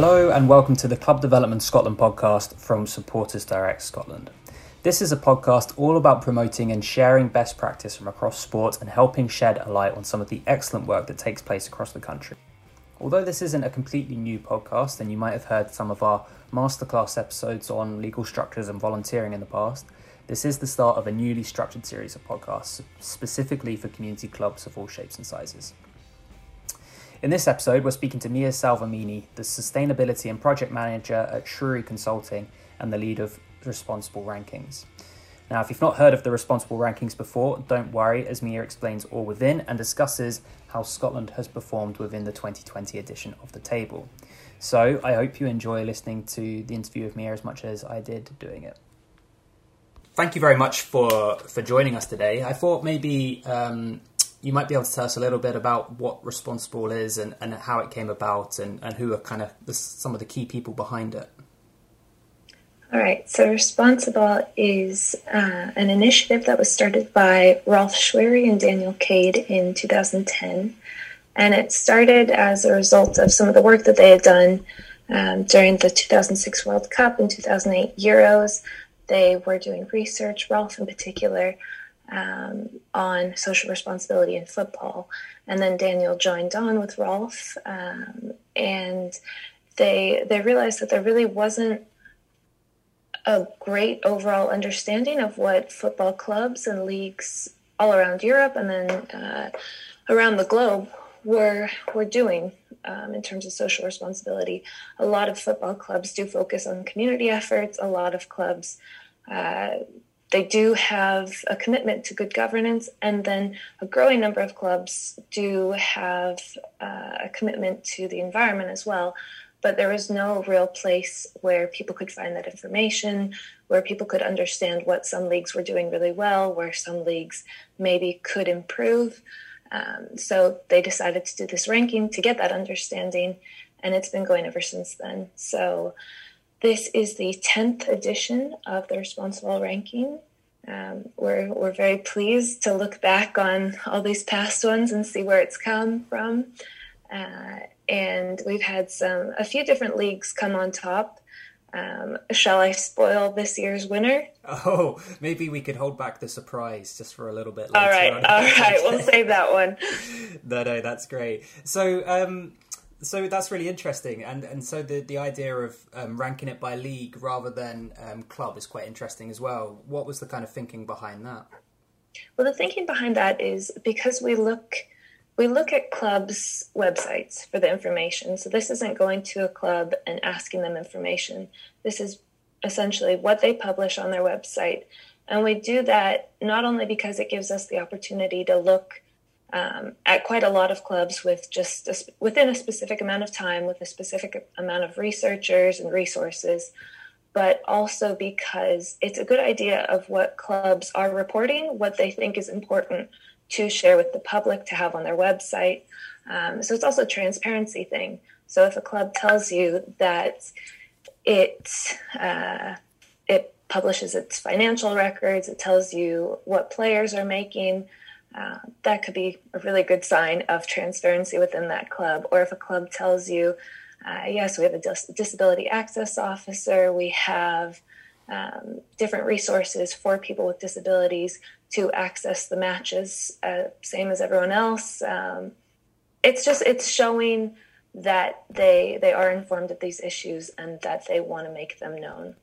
Hello, and welcome to the Club Development Scotland podcast from Supporters Direct Scotland. This is a podcast all about promoting and sharing best practice from across sport and helping shed a light on some of the excellent work that takes place across the country. Although this isn't a completely new podcast, and you might have heard some of our masterclass episodes on legal structures and volunteering in the past, this is the start of a newly structured series of podcasts specifically for community clubs of all shapes and sizes. In this episode, we're speaking to Mia Salvemini, the Sustainability and Project Manager at Schwery Consulting and the lead of Responsiball Rankings. Now, if you've not heard of the Responsiball Rankings before, don't worry, as Mia explains all within and discusses how Scotland has performed within the 2020 edition of the table. So, I hope you enjoy listening to the interview with Mia as much as I did doing it. Thank you very much for, for joining us today. I thought maybe um, you might be able to tell us a little bit about what Responsiball is and, and how it came about and, and who are kind of the, some of the key people behind it. All right, so Responsiball is uh, an initiative that was started by Rolf Schwery and Daniel Cade in 2010. And it started as a result of some of the work that they had done um, during the 2006 World Cup and 2008 Euros. They were doing research, Rolf in particular, um, on social responsibility in football. And then Daniel joined on with Rolf, um, and they they realized that there really wasn't a great overall understanding of what football clubs and leagues all around Europe and then uh, around the globe were were doing um, in terms of social responsibility. A lot of football clubs do focus on community efforts. A lot of clubs uh, they do have a commitment to good governance, and then a growing number of clubs do have uh, a commitment to the environment as well. But there was no real place where people could find that information, where people could understand what some leagues were doing really well, where some leagues maybe could improve. Um, so they decided to do this ranking to get that understanding, and it's been going ever since then. So this is the 10th edition of the Responsiball Ranking. Um, we're, we're very pleased to look back on all these past ones and see where it's come from. Uh, and we've had some a few different leagues come on top. Um, shall I spoil this year's winner? Oh, maybe we could hold back the surprise just for a little bit. Later all right, all right, we'll save that one. no, no, that's great. So, um, so that's really interesting, and and so the the idea of um, ranking it by league rather than um, club is quite interesting as well. What was the kind of thinking behind that? Well, the thinking behind that is because we look we look at clubs' websites for the information. So this isn't going to a club and asking them information. This is essentially what they publish on their website, and we do that not only because it gives us the opportunity to look um, at quite a lot of clubs with just a, within a specific amount of time, with a specific amount of researchers and resources, but also because it's a good idea of what clubs are reporting, what they think is important to share with the public to have on their website. Um, so it's also a transparency thing. So if a club tells you that it uh, it publishes its financial records, it tells you what players are making uh, that could be a really good sign of transparency within that club. Or if a club tells you, uh, yes, we have a dis- disability access officer, we have um, different resources for people with disabilities to access the matches, uh, same as everyone else. Um, it's just it's showing that they they are informed of these issues and that they want to make them known.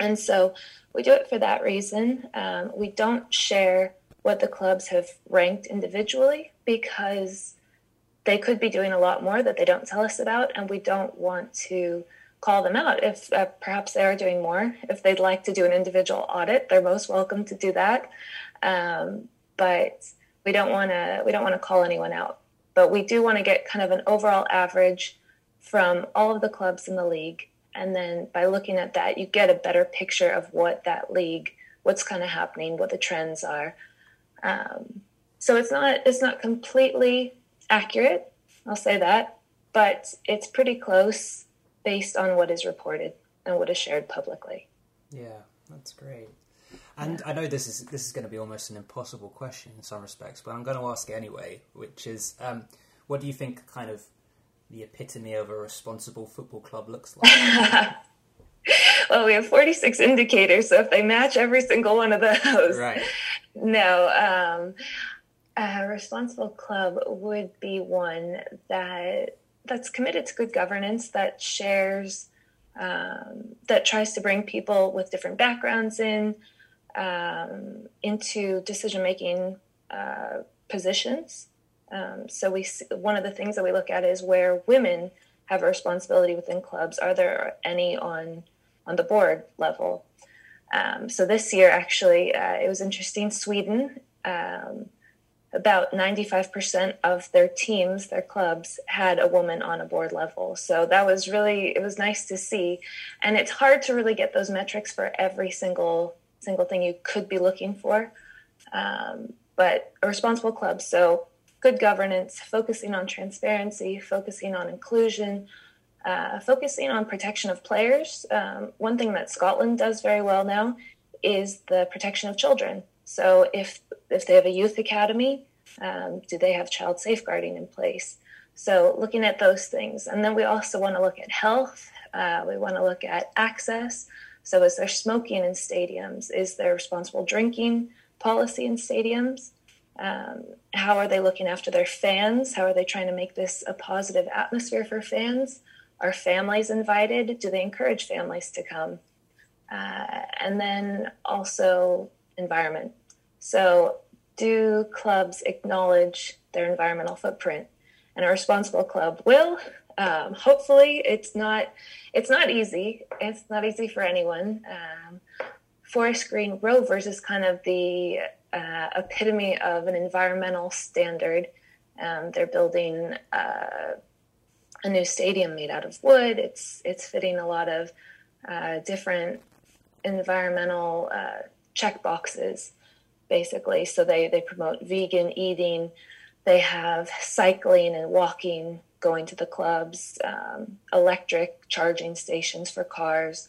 And so we do it for that reason. Um, we don't share what the clubs have ranked individually because they could be doing a lot more that they don't tell us about, and we don't want to call them out if uh, perhaps they are doing more. If they'd like to do an individual audit, they're most welcome to do that. Um, but we don't want to we don't want to call anyone out. But we do want to get kind of an overall average from all of the clubs in the league, and then by looking at that, you get a better picture of what that league, what's kind of happening, what the trends are, um, so it's not it's not completely accurate. I'll say that, but it's pretty close based on what is reported and what is shared publicly. Yeah, that's great. And yeah. I know this is this is going to be almost an impossible question in some respects, but I'm going to ask it anyway. Which is, um, what do you think kind of the epitome of a responsible football club looks like? well, we have 46 indicators, so if they match every single one of those, right. no. Um, a responsible club would be one that that's committed to good governance, that shares, um, that tries to bring people with different backgrounds in um, into decision making uh, positions. Um, so we one of the things that we look at is where women have a responsibility within clubs. Are there any on on the board level. Um, so this year, actually, uh, it was interesting. Sweden, um, about 95% of their teams, their clubs, had a woman on a board level. So that was really, it was nice to see. And it's hard to really get those metrics for every single single thing you could be looking for. Um, but a responsible club, so good governance, focusing on transparency, focusing on inclusion, uh, focusing on protection of players. Um, one thing that Scotland does very well now is the protection of children. So if if they have a youth academy, um, do they have child safeguarding in place? So looking at those things, and then we also want to look at health. Uh, we want to look at access. So is there smoking in stadiums? Is there responsible drinking policy in stadiums? Um, how are they looking after their fans? How are they trying to make this a positive atmosphere for fans? Are families invited? Do they encourage families to come? Uh, and then also environment. So, do clubs acknowledge their environmental footprint? And a responsible club will. Um, hopefully, it's not. It's not easy. It's not easy for anyone. Um, Forest Green Rovers is kind of the uh, epitome of an environmental standard. Um, they're building uh, a new stadium made out of wood. It's it's fitting a lot of uh, different environmental uh, check boxes, basically. So they they promote vegan eating. They have cycling and walking going to the clubs, um, electric charging stations for cars.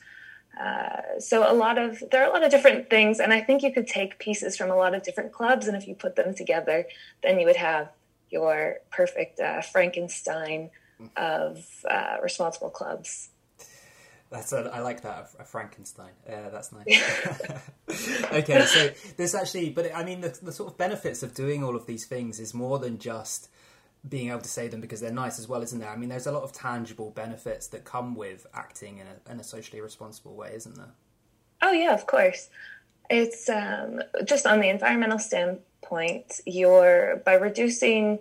Uh, so a lot of there are a lot of different things, and I think you could take pieces from a lot of different clubs, and if you put them together, then you would have your perfect uh, Frankenstein of uh, responsible clubs. That's a, I like that a Frankenstein. Uh, that's nice. okay, so there's actually, but I mean, the, the sort of benefits of doing all of these things is more than just being able to say them because they're nice as well, isn't there? I mean, there's a lot of tangible benefits that come with acting in a, in a socially responsible way, isn't there? Oh yeah, of course. It's um, just on the environmental standpoint. You're by reducing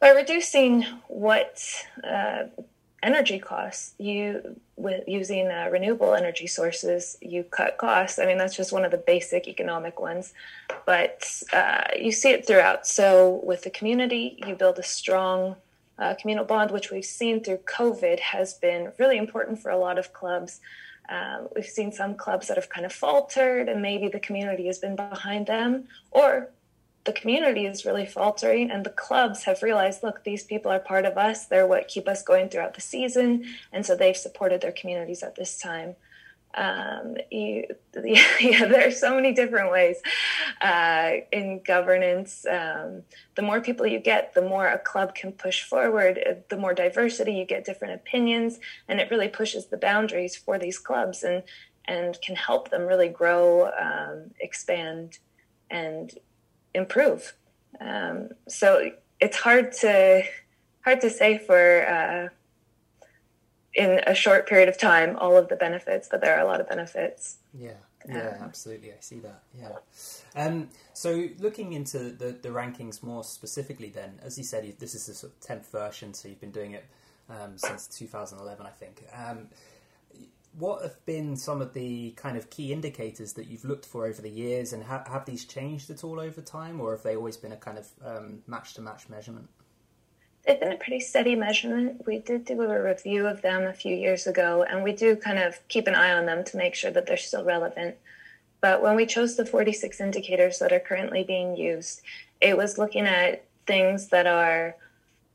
by reducing what uh, energy costs you with using uh, renewable energy sources you cut costs. I mean that's just one of the basic economic ones but uh, you see it throughout. So with the community you build a strong uh, communal bond which we've seen through covid has been really important for a lot of clubs. Um, we've seen some clubs that have kind of faltered and maybe the community has been behind them or the community is really faltering and the clubs have realized look these people are part of us they're what keep us going throughout the season and so they've supported their communities at this time um, you, yeah, there are so many different ways uh, in governance. Um, the more people you get, the more a club can push forward. The more diversity you get, different opinions, and it really pushes the boundaries for these clubs and and can help them really grow, um, expand, and improve. Um, so it's hard to hard to say for uh, in a short period of time all of the benefits, but there are a lot of benefits. Yeah, yeah, um, absolutely. I see that. Yeah. Um, so looking into the, the rankings more specifically, then, as you said, this is the sort of tenth version, so you've been doing it um, since 2011, I think. What have been some of the kind of key indicators that you've looked for over the years, and ha- have these changed at all over time, or have they always been a kind of match to match measurement? They've been a pretty steady measurement. We did do a review of them a few years ago, and we do kind of keep an eye on them to make sure that they're still relevant. But when we chose the 46 indicators that are currently being used, it was looking at things that are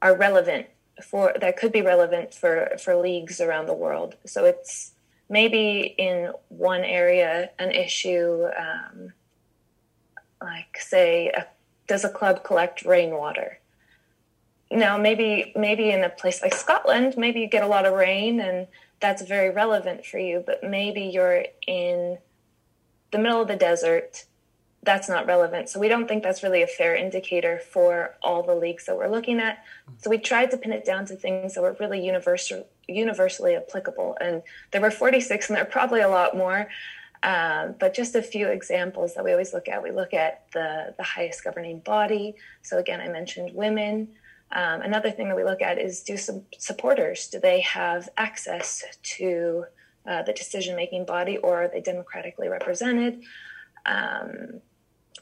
are relevant for that could be relevant for for leagues around the world. So it's maybe in one area an issue um, like say a, does a club collect rainwater? Now maybe maybe in a place like Scotland, maybe you get a lot of rain and that's very relevant for you, but maybe you're in the middle of the desert that's not relevant. So we don't think that's really a fair indicator for all the leagues that we're looking at. So we tried to pin it down to things that were really universal, universally applicable. And there were 46, and there are probably a lot more. Um, but just a few examples that we always look at. We look at the, the highest governing body. So again, I mentioned women. Um, another thing that we look at is do some supporters, do they have access to uh, the decision making body or are they democratically represented? Um,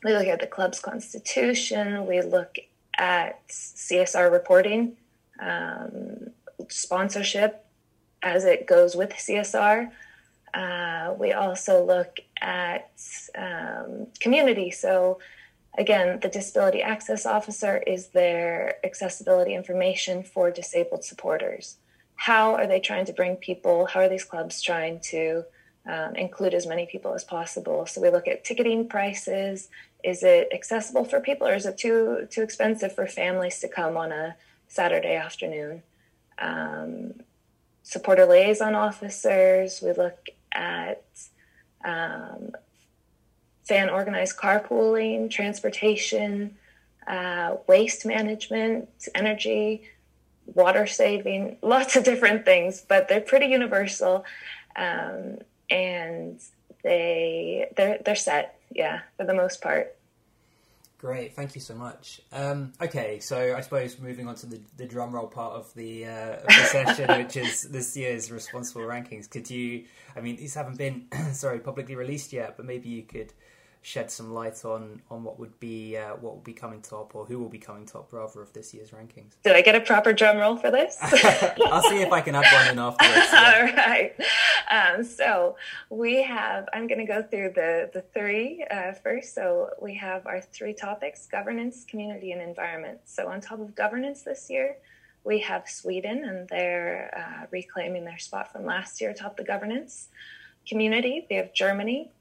we look at the club's constitution, we look at CSR reporting, um, sponsorship as it goes with CSR. Uh, we also look at um, community. So, again, the disability access officer is their accessibility information for disabled supporters. How are they trying to bring people? How are these clubs trying to um, include as many people as possible? So, we look at ticketing prices, is it accessible for people or is it too too expensive for families to come on a Saturday afternoon? Um, supporter liaison officers. We look at um, fan organized carpooling, transportation, uh, waste management, energy, water saving, lots of different things, but they're pretty universal. Um, and they they're they're set, yeah, for the most part. Great, thank you so much. Um, okay, so I suppose moving on to the, the drum roll part of the, uh, of the session, which is this year's responsible rankings. Could you? I mean, these haven't been sorry publicly released yet, but maybe you could shed some light on on what would be uh, what will be coming top or who will be coming top rather of this year's rankings. Did I get a proper drum roll for this? I'll see if I can add one in afterwards. Yeah. All right. Um, so we have. I'm going to go through the the three uh, first. So we have our three topics: governance, community, and environment. So on top of governance this year. We have Sweden, and they're uh, reclaiming their spot from last year atop the governance community. We have Germany,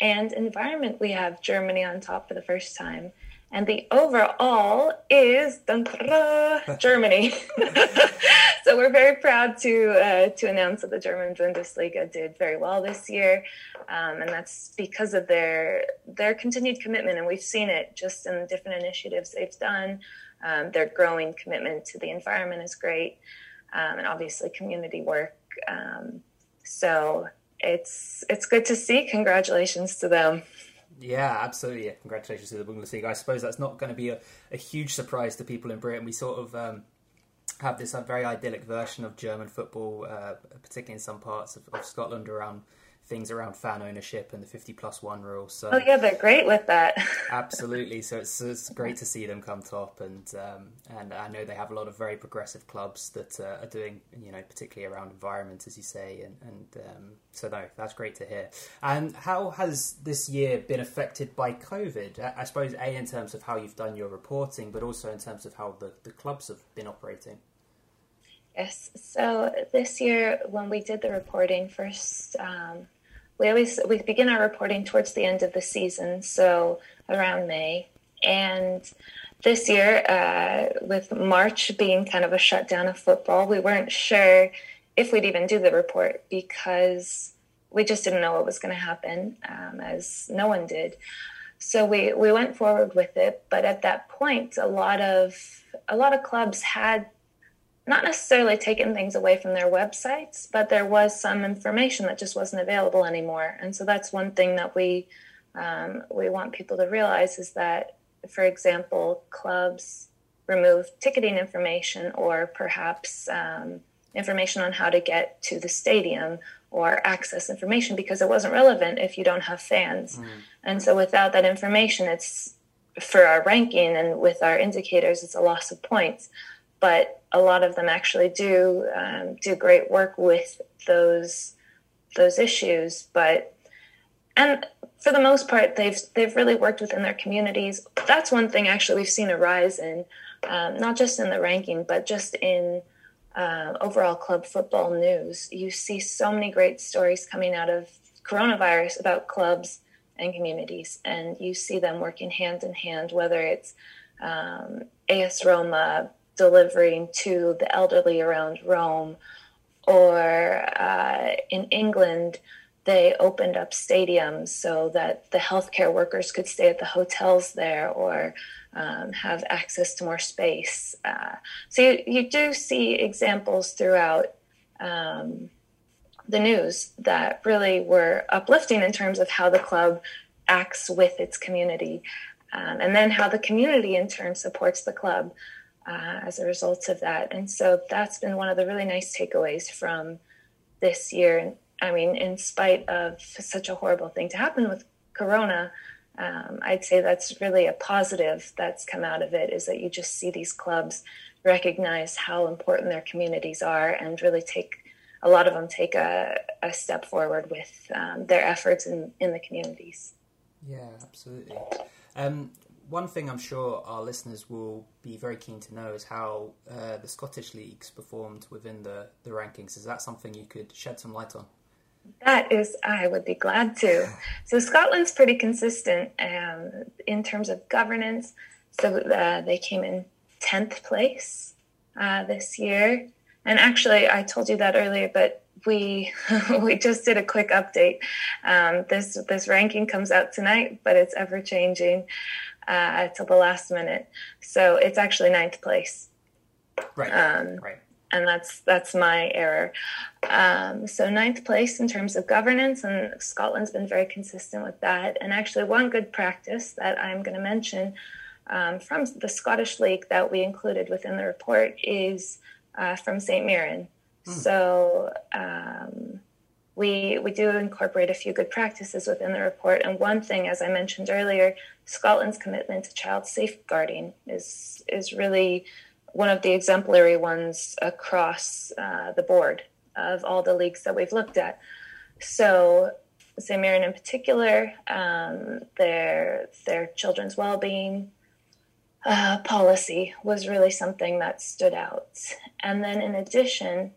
and environment, we have Germany on top for the first time. And the overall is Germany. so we're very proud to uh, to announce that the German Bundesliga did very well this year, um, and that's because of their their continued commitment. And we've seen it just in the different initiatives they've done. Um, their growing commitment to the environment is great, um, and obviously community work. Um, so it's it's good to see. Congratulations to them. Yeah, absolutely. Yeah, congratulations to the Bundesliga. I suppose that's not going to be a, a huge surprise to people in Britain. We sort of um, have this uh, very idyllic version of German football, uh, particularly in some parts of, of Scotland around things around fan ownership and the 50 plus one rule. So oh yeah, they're great with that. absolutely. So it's, it's great to see them come top, and um, and I know they have a lot of very progressive clubs that uh, are doing you know particularly around environment, as you say, and and um, so no, that's great to hear. And how has this year been affected by COVID? I suppose a in terms of how you've done your reporting, but also in terms of how the, the clubs have been operating. Yes. So this year, when we did the reporting, first um, we always we begin our reporting towards the end of the season, so around May. And this year, uh, with March being kind of a shutdown of football, we weren't sure if we'd even do the report because we just didn't know what was going to happen, um, as no one did. So we we went forward with it, but at that point, a lot of a lot of clubs had not necessarily taken things away from their websites, but there was some information that just wasn't available anymore. And so that's one thing that we um, we want people to realize is that, for example, clubs remove ticketing information or perhaps um, information on how to get to the stadium or access information because it wasn't relevant if you don't have fans. Mm. And so without that information, it's for our ranking and with our indicators, it's a loss of points but a lot of them actually do um, do great work with those those issues. But and for the most part, they've they've really worked within their communities. That's one thing actually we've seen a rise in, um, not just in the ranking, but just in uh, overall club football news. You see so many great stories coming out of coronavirus about clubs and communities, and you see them working hand in hand, whether it's um, AS Roma, delivering to the elderly around Rome. Or uh, in England, they opened up stadiums so that the healthcare workers could stay at the hotels there or um, have access to more space. Uh, so you, you do see examples throughout um, the news that really were uplifting in terms of how the club acts with its community. Um, and then how the community in turn supports the club uh, as a result of that. And so that's been one of the really nice takeaways from this year. I mean, in spite of such a horrible thing to happen with Corona, um, I'd say that's really a positive that's come out of it is that you just see these clubs recognize how important their communities are and really take a lot of them take a, a step forward with um, their efforts in, in the communities. Yeah, absolutely. Um, one thing I'm sure our listeners will be very keen to know is how uh, the Scottish leagues performed within the, the rankings. Is that something you could shed some light on? That is, I would be glad to. So Scotland's pretty consistent um, in terms of governance. So uh, they came in tenth place uh, this year, and actually, I told you that earlier, but we we just did a quick update. Um, this this ranking comes out tonight, but it's ever changing uh, till the last minute. So it's actually ninth place. Right. Um, right. And that's that's my error. Um, so ninth place in terms of governance, and Scotland's been very consistent with that. And actually, one good practice that I'm going to mention um, from the Scottish League that we included within the report is uh, from St. Mirren. Mm. So um, we we do incorporate a few good practices within the report. And one thing, as I mentioned earlier, Scotland's commitment to child safeguarding is is really one of the exemplary ones across uh, the board of all the leagues that we've looked at. So St. Mirren in particular, um, their their children's well-being uh, policy was really something that stood out. And then in addition,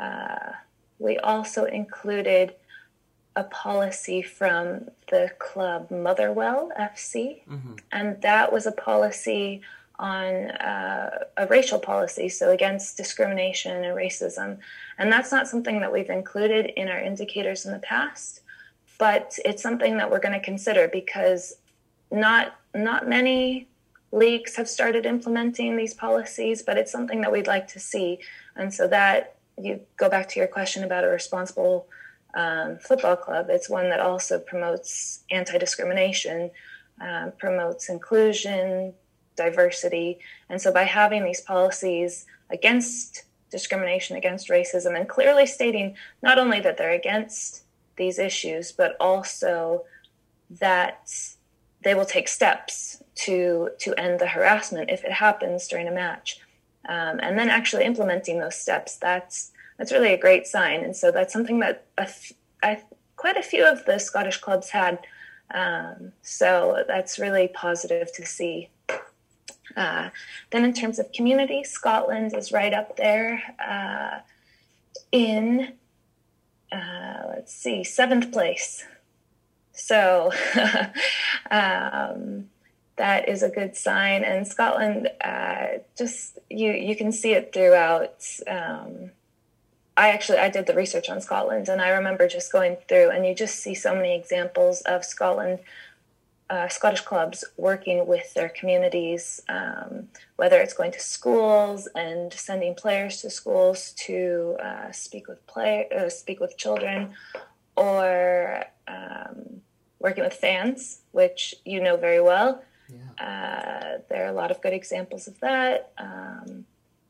uh, we also included a policy from the club Motherwell FC, mm-hmm. and that was a policy on uh, a racial policy, so against discrimination and racism. And that's not something that we've included in our indicators in the past, but it's something that we're going to consider because not not many leagues have started implementing these policies, but it's something that we'd like to see. And so that you go back to your question about a responsible um, football club. It's one that also promotes anti-discrimination, um, promotes inclusion, diversity, and so by having these policies against discrimination, against racism, and clearly stating not only that they're against these issues, but also that they will take steps to to end the harassment if it happens during a match um, and then actually implementing those steps that's that's really a great sign and so that's something that a, a, quite a few of the scottish clubs had um, so that's really positive to see uh, then in terms of community scotland is right up there uh, in uh, let's see seventh place so um, that is a good sign. And Scotland, uh, just you you can see it throughout. Um, I actually I did the research on Scotland, and I remember just going through, and you just see so many examples of Scotland. Uh, Scottish clubs working with their communities, um, whether it's going to schools and sending players to schools to uh, speak with play, uh, speak with children, or um, working with fans, which you know very well. Yeah. Uh, there are a lot of good examples of that. Um,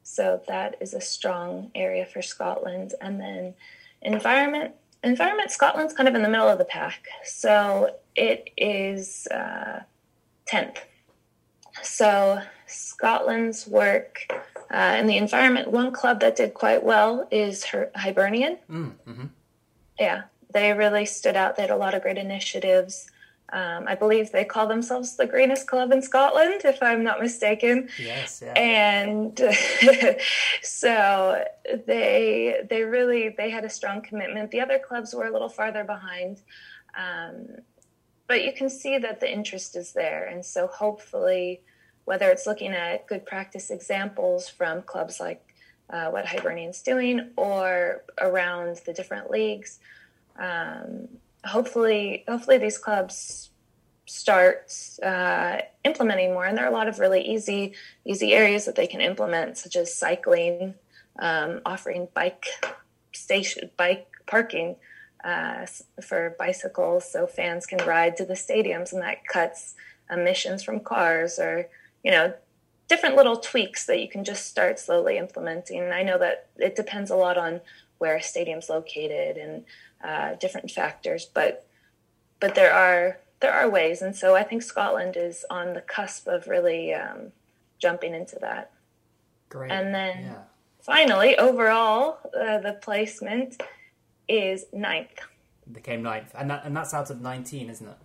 so that is a strong area for Scotland. And then environment, environment, Scotland's kind of in the middle of the pack. So it is uh, 10th. So Scotland's work uh, in the environment, one club that did quite well is Her- Hibernian. Mm, mm-hmm. Yeah, they really stood out. They had a lot of great initiatives. Um, I believe they call themselves the greenest club in Scotland, if I'm not mistaken. Yes, yeah. And so they they really they had a strong commitment. The other clubs were a little farther behind, um, but you can see that the interest is there, and so hopefully whether it's looking at good practice examples from clubs like uh, what Hibernian's doing or around the different leagues. Um, hopefully, hopefully these clubs start uh, implementing more. And there are a lot of really easy, easy areas that they can implement, such as cycling, um, offering bike station, bike parking uh, for bicycles, so fans can ride to the stadiums, and that cuts emissions from cars, or you know, different little tweaks that you can just start slowly implementing. And I know that it depends a lot on where a stadium's located and uh, different factors, but but there are there are ways, and so I think Scotland is on the cusp of really um, jumping into that. Great. And then yeah. finally, overall, uh, the placement is ninth. Became ninth, and that, and that's out of nineteen, isn't it?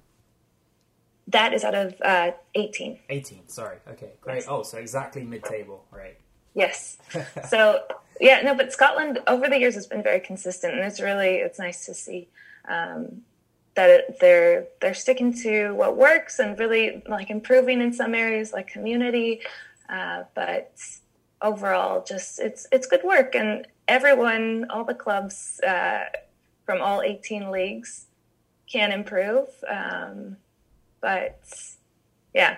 That is out of uh, eighteen. Eighteen. Sorry. Okay. Great. Yes. Oh, so exactly mid-table, right? Yes. so yeah, no, but Scotland over the years has been very consistent, and it's really it's nice to see. Um, that they're they're sticking to what works and really like improving in some areas like community uh, but overall just it's it's good work and everyone all the clubs uh, from all 18 leagues can improve um, but yeah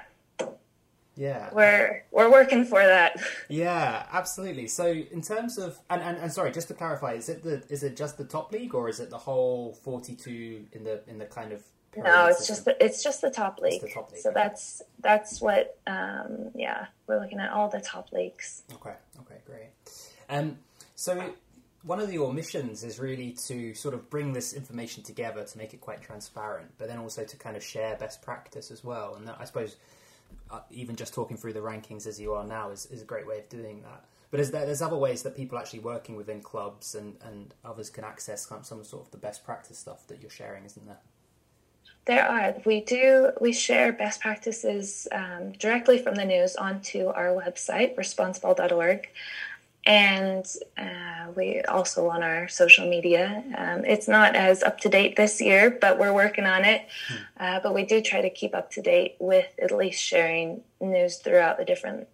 yeah. We're we're working for that. Yeah, absolutely. So in terms of and, and, and sorry, just to clarify, is it the is it just the top league or is it the whole forty two in the in the kind of no, it's system? just the, it's just the top league. The top league so okay. that's that's what um, yeah we're looking at all the top leagues. Okay. Okay. Great. Um, so one of your missions is really to sort of bring this information together to make it quite transparent, but then also to kind of share best practice as well. And that, I suppose even just talking through the rankings as you are now is, is a great way of doing that. But is there, there's other ways that people actually working within clubs and, and others can access some, sort of the best practice stuff that you're sharing, isn't there? There are. We do. We share best practices um, directly from the news onto our website, responsiball.org and uh, we also on our social media. Um, it's not as up to date this year, but we're working on it. Hmm. Uh, but we do try to keep up to date with at least sharing news throughout the different,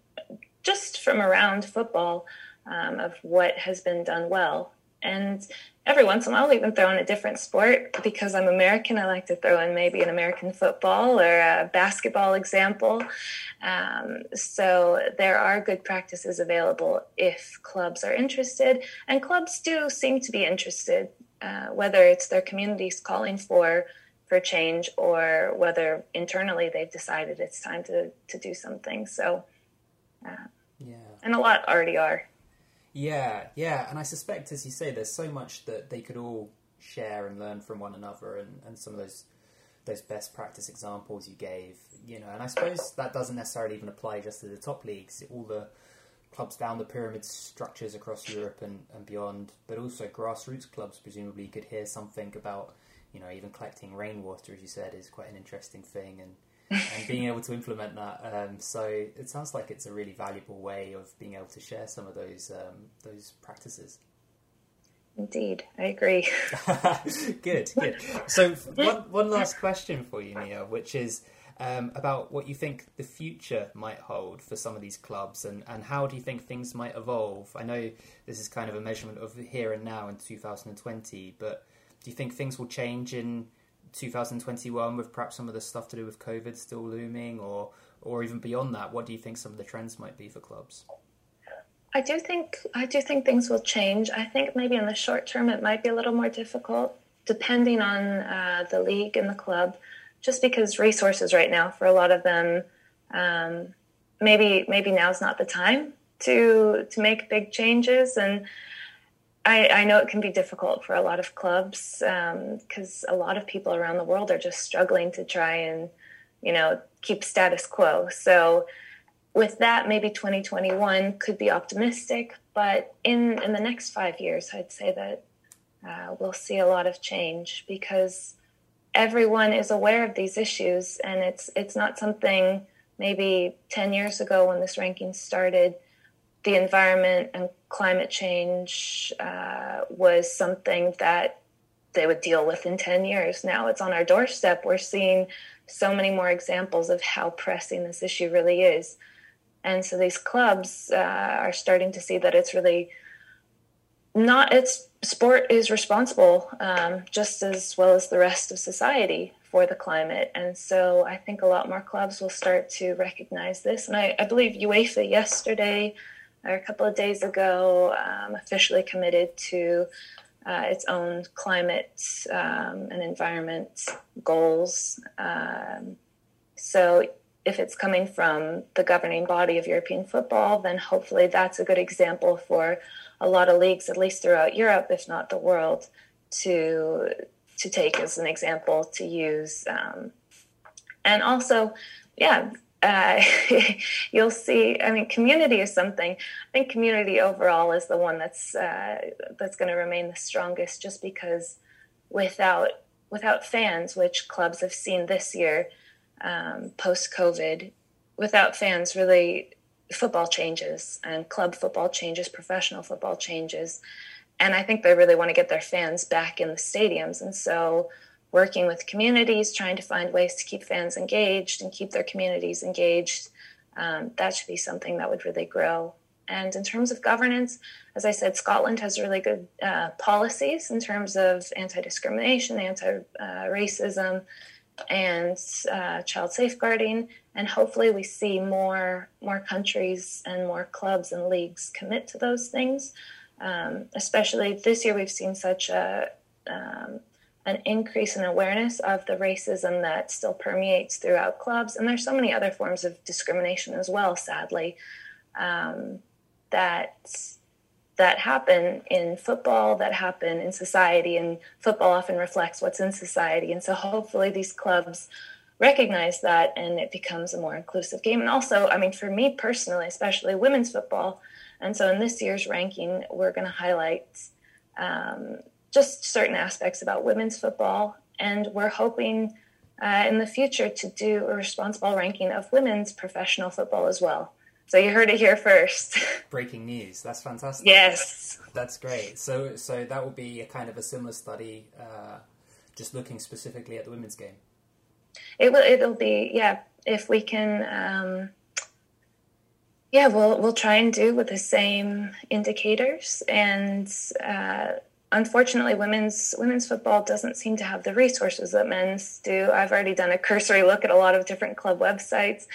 just from around football, um, of what has been done well. And every once in a while, I'll even throw in a different sport because I'm American. I like to throw in maybe an American football or a basketball example. Um, so there are good practices available if clubs are interested, and clubs do seem to be interested, uh, whether it's their communities calling for for change or whether internally they've decided it's time to to do something. So, uh, yeah, and a lot already are. Yeah, yeah, and I suspect, as you say, there's so much that they could all share and learn from one another, and, and some of those those best practice examples you gave, you know, and I suppose that doesn't necessarily even apply just to the top leagues, all the clubs down the pyramid structures across Europe and, and beyond, but also grassroots clubs presumably could hear something about, you know, even collecting rainwater, as you said, is quite an interesting thing, and and being able to implement that. Um, so it sounds like it's a really valuable way of being able to share some of those um, those practices. Indeed, I agree. good, good. So one one last question for you, Mia, which is. Um, about what you think the future might hold for some of these clubs and, and how do you think things might evolve? I know this is kind of a measurement of here and now in 2020, but do you think things will change in 2021 with perhaps some of the stuff to do with COVID still looming, or or even beyond that? What do you think some of the trends might be for clubs? I do think I do think things will change. I think maybe in the short term it might be a little more difficult, depending on uh, the league and the club, just because resources right now for a lot of them, um, maybe maybe now's not the time to to make big changes and I, I, know it can be difficult for a lot of clubs because um, a lot of people around the world are just struggling to try and, you know, keep status quo. So, with that, maybe 2021 could be optimistic, but in in the next five years, I'd say that uh, we'll see a lot of change because everyone is aware of these issues, and it's it's not something maybe 10 years ago when this ranking started the environment and climate change uh, was something that they would deal with in 10 years. Now it's on our doorstep. We're seeing so many more examples of how pressing this issue really is. And so these clubs uh, are starting to see that it's really not it's sport is responsible um, just as well as the rest of society for the climate. And so I think a lot more clubs will start to recognize this. And I, I believe UEFA yesterday or a couple of days ago um, officially committed to uh, its own climate um, and environment goals. Um, so if it's coming from the governing body of European football, then hopefully that's a good example for a lot of leagues, at least throughout Europe, if not the world, to to take as an example to use. Um, and also, yeah, you'll see. I mean, community is something. I think community overall is the one that's uh, that's going to remain the strongest, just because without without fans, which clubs have seen this year um, post COVID, without fans, really football changes and club football changes, professional football changes. And I think they really want to get their fans back in the stadiums. And so, working with communities, trying to find ways to keep fans engaged and keep their communities engaged, um, that should be something that would really grow. And in terms of governance, as I said, Scotland has really good uh, policies in terms of anti discrimination, anti racism, and uh, child safeguarding. And hopefully we see more more countries and more clubs and leagues commit to those things. Um, especially this year we've seen such a um, an increase in awareness of the racism that still permeates throughout clubs and there's so many other forms of discrimination as well sadly um, that that happen in football, that happen in society, and football often reflects what's in society. And so hopefully these clubs recognize that and it becomes a more inclusive game. And also, I mean, for me personally, especially women's football. And so in this year's ranking, we're going to highlight um, just certain aspects about women's football. And we're hoping uh, in the future to do a responsible ranking of women's professional football as well. So you heard it here first. Breaking news. That's fantastic. Yes. That's great. So so that will be a kind of a similar study, uh, just looking specifically at the women's game. It will. It'll be yeah. If we can. Um, yeah, we'll we'll try and do with the same indicators, and uh, unfortunately, women's women's football doesn't seem to have the resources that men's do. I've already done a cursory look at a lot of different club websites,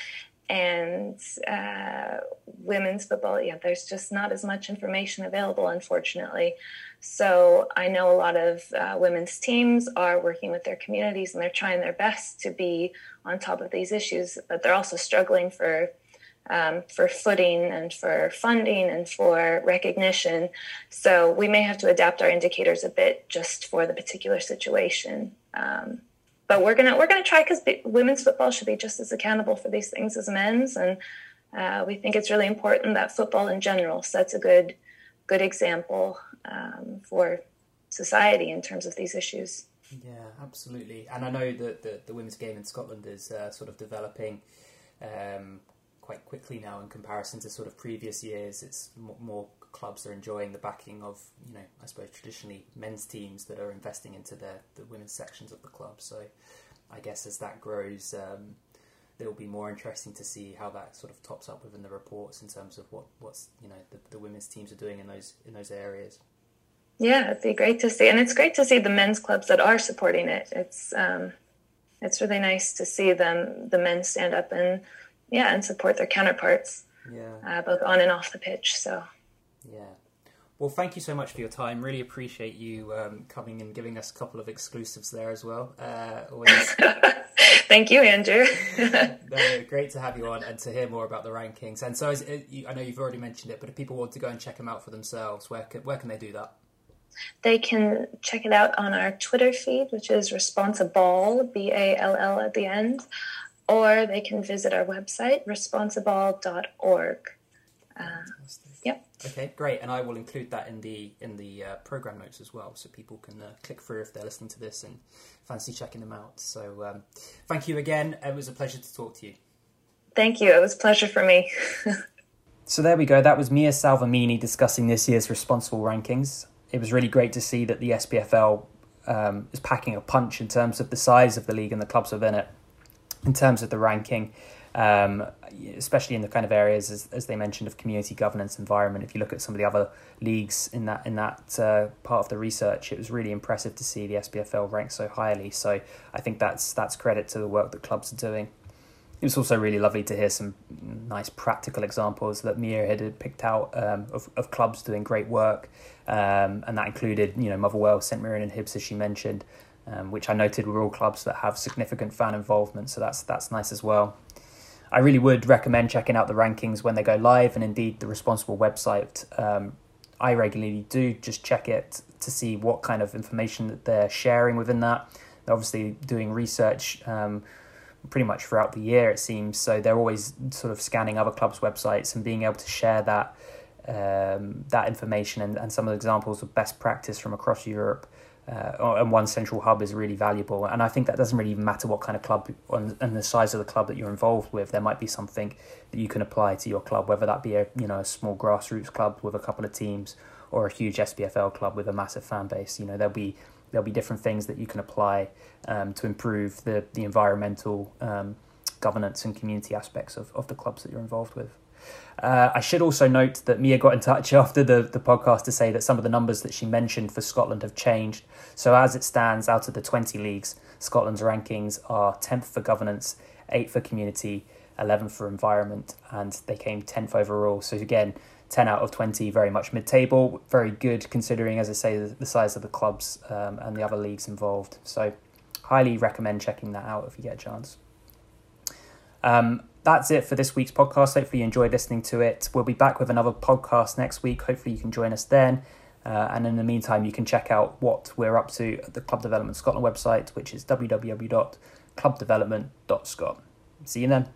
and uh, women's football, yeah, there's just not as much information available, unfortunately. So I know a lot of uh, women's teams are working with their communities and they're trying their best to be on top of these issues, but they're also struggling for. Um, for footing and for funding and for recognition. So we may have to adapt our indicators a bit just for the particular situation. Um, but we're gonna we're gonna try because women's football should be just as accountable for these things as men's, and uh, we think it's really important that football in general sets a good good example um, for society in terms of these issues. Yeah, absolutely. And I know that the, the women's game in Scotland is uh, sort of developing um, quite quickly now in comparison to sort of previous years. It's more clubs are enjoying the backing of, you know, I suppose traditionally men's teams that are investing into the, the women's sections of the club. So I guess as that grows, um, it will be more interesting to see how that sort of tops up within the reports in terms of what what's you know the, the women's teams are doing in those in those areas. Yeah, it'd be great to see, and it's great to see the men's clubs that are supporting it. It's um, it's really nice to see them the men stand up and yeah and support their counterparts. Yeah, uh, both on and off the pitch. So yeah. Well, thank you so much for your time. Really appreciate you um, coming and giving us a couple of exclusives there as well. Uh, always... thank you, Andrew. no, great to have you on and to hear more about the rankings. And so, I know you've already mentioned it, but if people want to go and check them out for themselves, where can, where can they do that? They can check it out on our Twitter feed, which is responsible, B A L L at the end, or they can visit our website, responsiball.org. Uh, Yep. Okay, great, and I will include that in the in the uh, program notes as well, so people can uh, click through if they're listening to this and fancy checking them out. So, um, thank you again. It was a pleasure to talk to you. Thank you. It was a pleasure for me. so there we go. That was Mia Salvemini discussing this year's responsible rankings. It was really great to see that the SPFL um, is packing a punch in terms of the size of the league and the clubs within it, in terms of the ranking. um, especially in the kind of areas as, as they mentioned of community governance environment. If you look at some of the other leagues in that in that uh, part of the research, it was really impressive to see the SPFL ranked so highly. So I think that's that's credit to the work that clubs are doing. It was also really lovely to hear some nice practical examples that Mia had picked out um, of, of clubs doing great work, um, and that included you know Motherwell, St Mirren, and Hibs as she mentioned, um, which I noted were all clubs that have significant fan involvement. So that's that's nice as well. I really would recommend checking out the rankings when they go live, and indeed the Responsiball website. Um, I regularly do just check it to see what kind of information that they're sharing within that. They're obviously doing research um, pretty much throughout the year, it seems. So they're always sort of scanning other clubs' websites and being able to share that um, that information and, and some of the examples of best practice from across Europe uh, and one central hub is really valuable. And I think that doesn't really even matter what kind of club and the size of the club that you're involved with. There might be something that you can apply to your club, whether that be a you know a small grassroots club with a couple of teams or a huge SPFL club with a massive fan base. You know there'll be there'll be different things that you can apply um, to improve the the environmental um, governance and community aspects of, of the clubs that you're involved with. Uh, I should also note that Mia got in touch after the, the podcast to say that some of the numbers that she mentioned for Scotland have changed. So, as it stands, out of the 20 leagues, Scotland's rankings are 10th for governance, 8th for community, 11th for environment, and they came 10th overall. So, again, 10 out of 20, very much mid table. Very good considering, as I say, the, size of the clubs um, and the other leagues involved. So, highly recommend checking that out if you get a chance. Um, that's it for this week's podcast. Hopefully, you enjoyed listening to it. We'll be back with another podcast next week. Hopefully, you can join us then. Uh, and in the meantime, you can check out what we're up to at the Club Development Scotland website, which is www.clubdevelopment.scot. See you then.